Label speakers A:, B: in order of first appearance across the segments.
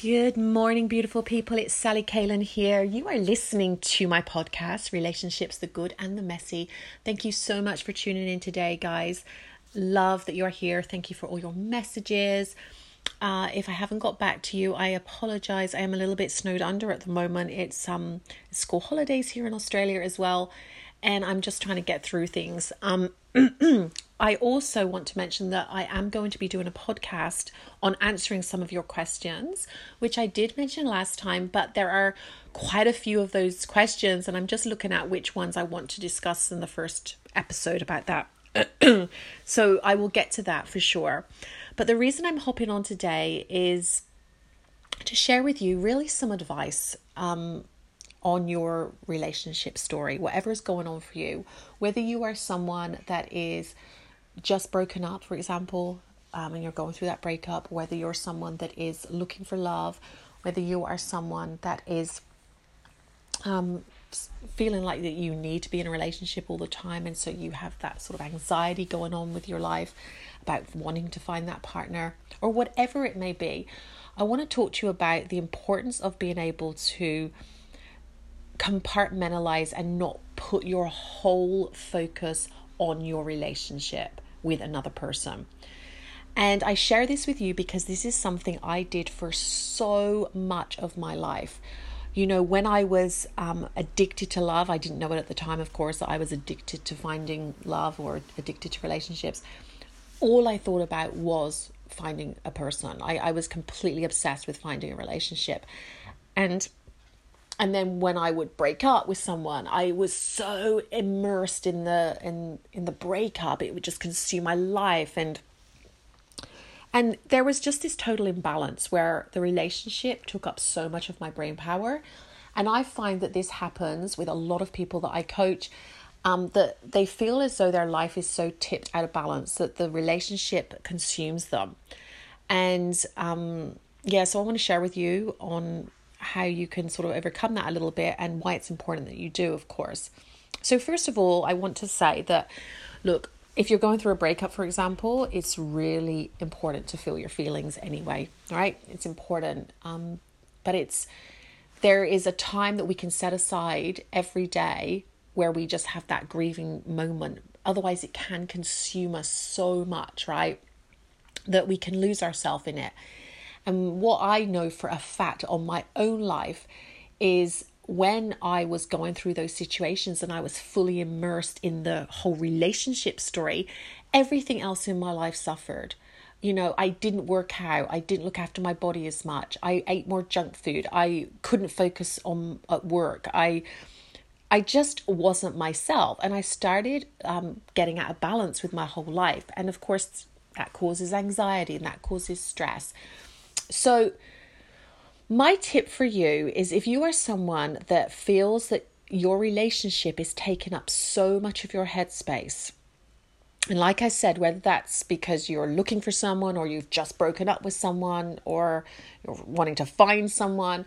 A: Good morning, beautiful people. It's Sally Kalen here. You are listening to my podcast, Relationships the Good and the Messy. Thank you so much for tuning in today, guys. Love that you're here. Thank you for all your messages. Uh, if I haven't got back to you, I apologize. I am a little bit snowed under at the moment. It's um school holidays here in Australia as well, and I'm just trying to get through things. Um, I also want to mention that I am going to be doing a podcast on answering some of your questions, which I did mention last time, but there are quite a few of those questions, and I'm just looking at which ones I want to discuss in the first episode about that. so I will get to that for sure. But the reason I'm hopping on today is to share with you really some advice um, on your relationship story, whatever is going on for you, whether you are someone that is just broken up, for example, um, and you're going through that breakup, whether you're someone that is looking for love, whether you are someone that is um, feeling like that you need to be in a relationship all the time, and so you have that sort of anxiety going on with your life about wanting to find that partner, or whatever it may be. I want to talk to you about the importance of being able to compartmentalize and not put your whole focus on your relationship with another person. And I share this with you because this is something I did for so much of my life. You know, when I was um, addicted to love, I didn't know it at the time, of course, I was addicted to finding love or addicted to relationships. All I thought about was finding a person. I, I was completely obsessed with finding a relationship. And and then when I would break up with someone, I was so immersed in the in in the breakup, it would just consume my life and and there was just this total imbalance where the relationship took up so much of my brain power. And I find that this happens with a lot of people that I coach. Um, that they feel as though their life is so tipped out of balance that the relationship consumes them. And um, yeah, so I want to share with you on how you can sort of overcome that a little bit and why it's important that you do, of course. So, first of all, I want to say that look, if you're going through a breakup, for example, it's really important to feel your feelings anyway, right? It's important. Um, but it's there is a time that we can set aside every day where we just have that grieving moment. Otherwise, it can consume us so much, right? That we can lose ourselves in it. And what I know for a fact on my own life is when I was going through those situations and I was fully immersed in the whole relationship story, everything else in my life suffered. You know, I didn't work out. I didn't look after my body as much. I ate more junk food. I couldn't focus on at work. I I just wasn't myself and I started um, getting out of balance with my whole life. And of course, that causes anxiety and that causes stress. So, my tip for you is if you are someone that feels that your relationship is taking up so much of your headspace, and like I said, whether that's because you're looking for someone or you've just broken up with someone or you're wanting to find someone,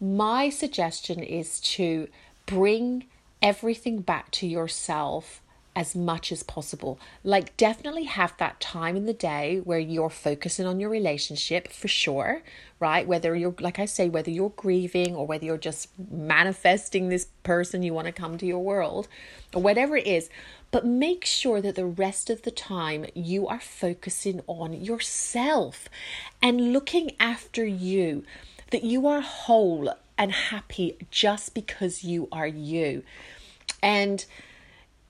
A: my suggestion is to bring everything back to yourself as much as possible. Like, definitely have that time in the day where you're focusing on your relationship for sure, right? Whether you're, like I say, whether you're grieving or whether you're just manifesting this person you want to come to your world or whatever it is. But make sure that the rest of the time you are focusing on yourself and looking after you, that you are whole and happy just because you are you. And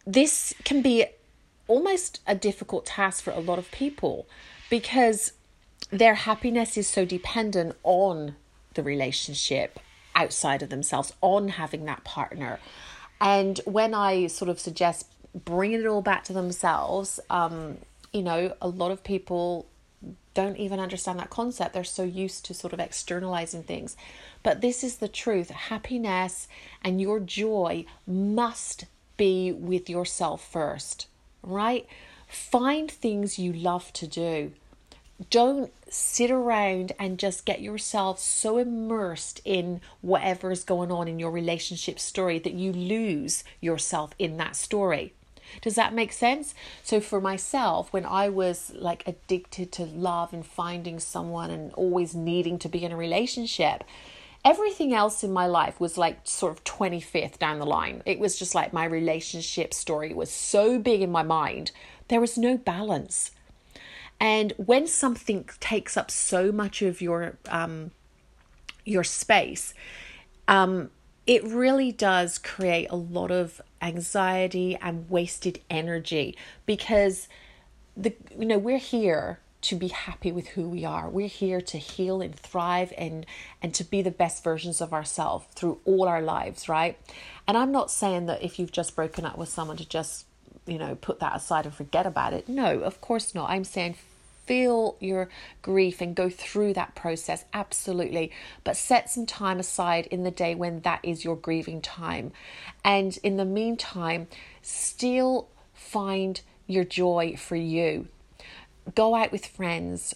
A: this can be almost a difficult task for a lot of people because their happiness is so dependent on the relationship outside of themselves, on having that partner. And when I sort of suggest bringing it all back to themselves, um, you know, a lot of people don't even understand that concept. They're so used to sort of externalizing things. But this is the truth happiness and your joy must be with yourself first, right? Find things you love to do. Don't sit around and just get yourself so immersed in whatever is going on in your relationship story that you lose yourself in that story. Does that make sense? So, for myself, when I was like addicted to love and finding someone and always needing to be in a relationship, everything else in my life was like sort of 25th down the line. It was just like my relationship story was so big in my mind, there was no balance. And when something takes up so much of your um, your space, um, it really does create a lot of anxiety and wasted energy because the you know we're here to be happy with who we are. We're here to heal and thrive and and to be the best versions of ourselves through all our lives, right? And I'm not saying that if you've just broken up with someone to just, you know, put that aside and forget about it. No, of course not. I'm saying feel your grief and go through that process absolutely but set some time aside in the day when that is your grieving time and in the meantime still find your joy for you go out with friends,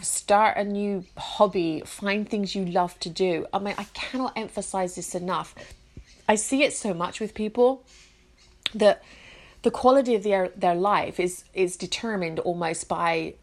A: start a new hobby, find things you love to do. I mean, I cannot emphasize this enough. I see it so much with people that the quality of their their life is is determined almost by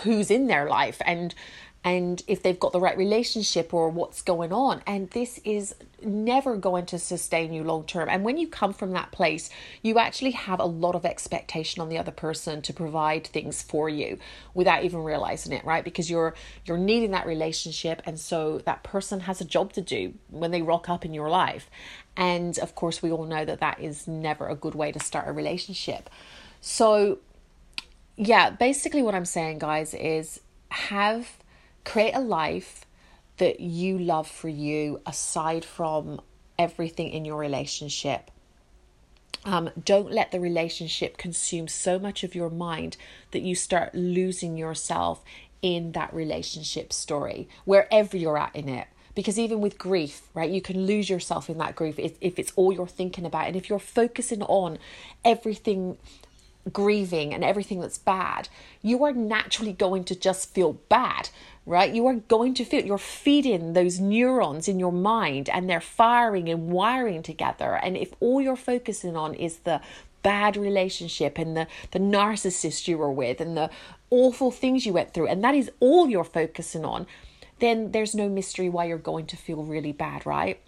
A: who's in their life and and if they've got the right relationship or what's going on. And this is never going to sustain you long term. And when you come from that place, you actually have a lot of expectation on the other person to provide things for you without even realizing it, right? Because you're you're needing that relationship and so that person has a job to do when they rock up in your life. And of course, we all know that that is never a good way to start a relationship. So yeah, basically what I'm saying guys is have create a life that you love for you aside from everything in your relationship. Um, don't let the relationship consume so much of your mind that you start losing yourself in that relationship story, wherever you're at in it. Because even with grief, right, you can lose yourself in that grief if, if it's all you're thinking about. And if you're focusing on everything grieving and everything that's bad, you are naturally going to just feel bad right? You are going to feel, you're feeding those neurons in your mind and they're firing and wiring together. And if all you're focusing on is the bad relationship and the, the narcissist you were with and the awful things you went through, and that is all you're focusing on, then there's no mystery why you're going to feel really bad, right?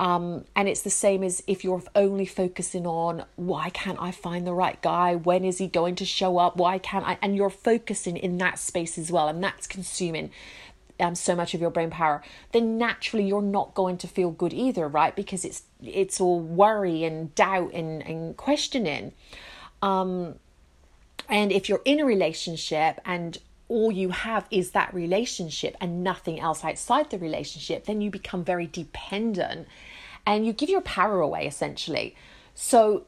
A: Um, and it's the same as if you're only focusing on why can't I find the right guy? When is he going to show up? Why can't I? And you're focusing in that space as well, and that's consuming um, so much of your brain power. Then naturally you're not going to feel good either, right? Because it's it's all worry and doubt and and questioning. Um, and if you're in a relationship and all you have is that relationship and nothing else outside the relationship, then you become very dependent and you give your power away essentially. So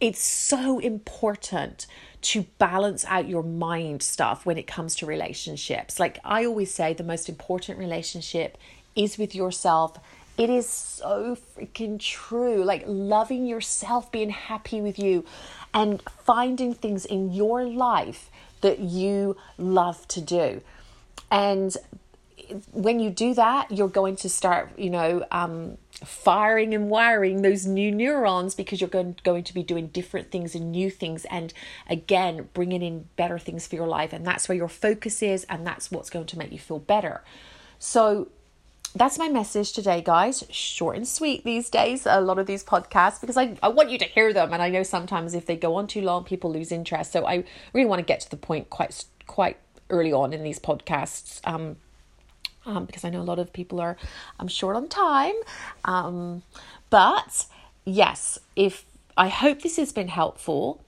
A: it's so important to balance out your mind stuff when it comes to relationships. Like I always say, the most important relationship is with yourself. It is so freaking true. Like loving yourself, being happy with you, and finding things in your life that you love to do. And when you do that, you're going to start, you know, um, firing and wiring those new neurons because you're going, going to be doing different things and new things and again bringing in better things for your life and that's where your focus is and that's what's going to make you feel better so that's my message today guys short and sweet these days a lot of these podcasts because I, I want you to hear them and i know sometimes if they go on too long people lose interest so i really want to get to the point quite quite early on in these podcasts um, um, because I know a lot of people are I'm short on time. Um, but yes, if I hope this has been helpful.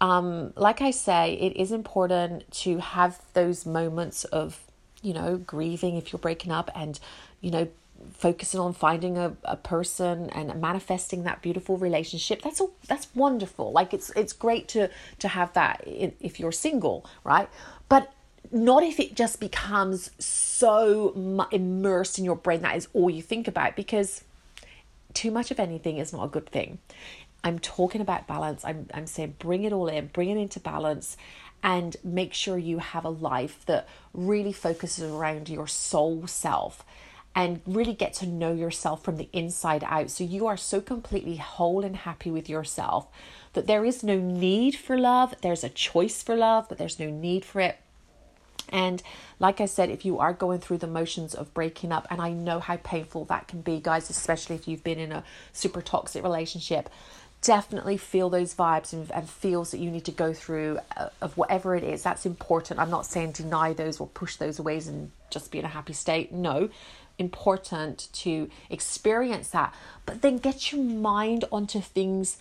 A: Um, like I say, it is important to have those moments of, you know, grieving if you're breaking up and, you know, focusing on finding a, a person and manifesting that beautiful relationship that's all that's wonderful like it's it's great to to have that if you're single right but not if it just becomes so immersed in your brain that is all you think about because too much of anything is not a good thing. I'm talking about balance. I'm, I'm saying bring it all in, bring it into balance, and make sure you have a life that really focuses around your soul self and really get to know yourself from the inside out. So you are so completely whole and happy with yourself that there is no need for love. There's a choice for love, but there's no need for it. And like I said, if you are going through the motions of breaking up, and I know how painful that can be, guys, especially if you've been in a super toxic relationship, definitely feel those vibes and, and feels that you need to go through uh, of whatever it is. That's important. I'm not saying deny those or push those away and just be in a happy state. No, important to experience that, but then get your mind onto things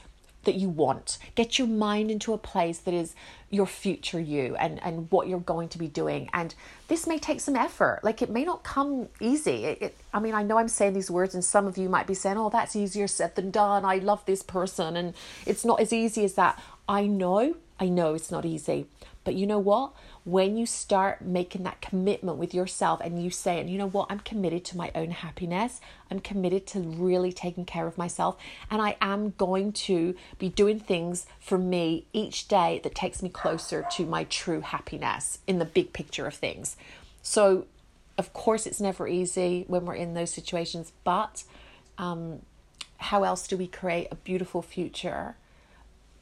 A: that you want. Get your mind into a place that is your future you and, and what you're going to be doing. And this may take some effort. Like it may not come easy. It, it, I mean, I know I'm saying these words, and some of you might be saying, oh, that's easier said than done. I love this person. And it's not as easy as that. I know, I know it's not easy. But you know what? when you start making that commitment with yourself and you say, and you know what, I'm committed to my own happiness, I'm committed to really taking care of myself, and I am going to be doing things for me each day that takes me closer to my true happiness in the big picture of things. So, of course, it's never easy when we're in those situations, but um, how else do we create a beautiful future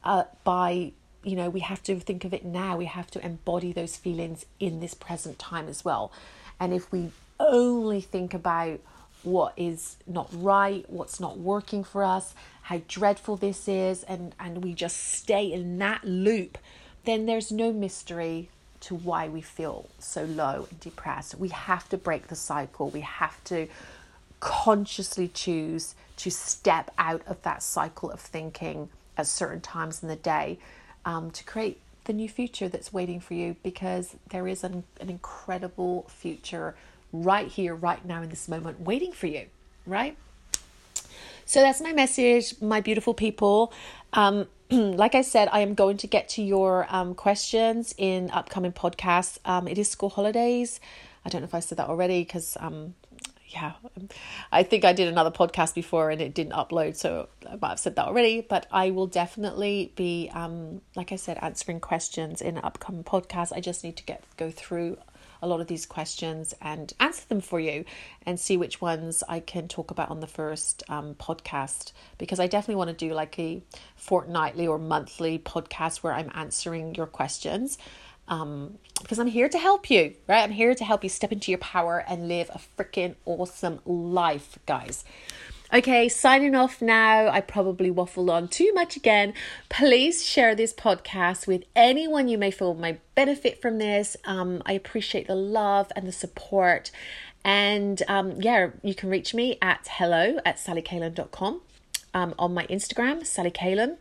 A: uh, by you know, we have to think of it now. We have to embody those feelings in this present time as well. And if we only think about what is not right, what's not working for us, how dreadful this is, and, and we just stay in that loop, then there's no mystery to why we feel so low and depressed. We have to break the cycle. We have to consciously choose to step out of that cycle of thinking at certain times in the day um, to create the new future that's waiting for you because there is an, an incredible future right here, right now, in this moment, waiting for you, right? So that's my message, my beautiful people. Um, like I said, I am going to get to your um, questions in upcoming podcasts. Um, it is school holidays. I don't know if I said that already because um, yeah, I think I did another podcast before and it didn't upload, so I might have said that already. But I will definitely be, um, like I said, answering questions in upcoming podcast. I just need to get go through a lot of these questions and answer them for you and see which ones I can talk about on the first um, podcast because I definitely want to do like a fortnightly or monthly podcast where I'm answering your questions um, because I'm here to help you, right? I'm here to help you step into your power and live a freaking awesome life, guys. Okay, signing off now. I probably waffled on too much again. Please share this podcast with anyone you may feel may benefit from this. Um, I appreciate the love and the support. And um, yeah, you can reach me at hello at sallycalen.com, um, on my Instagram, Sally Calen,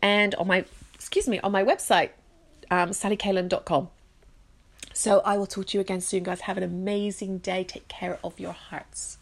A: and on my, excuse me, on my website, um, sallycalen.com. So I will talk to you again soon, guys. Have an amazing day. Take care of your hearts.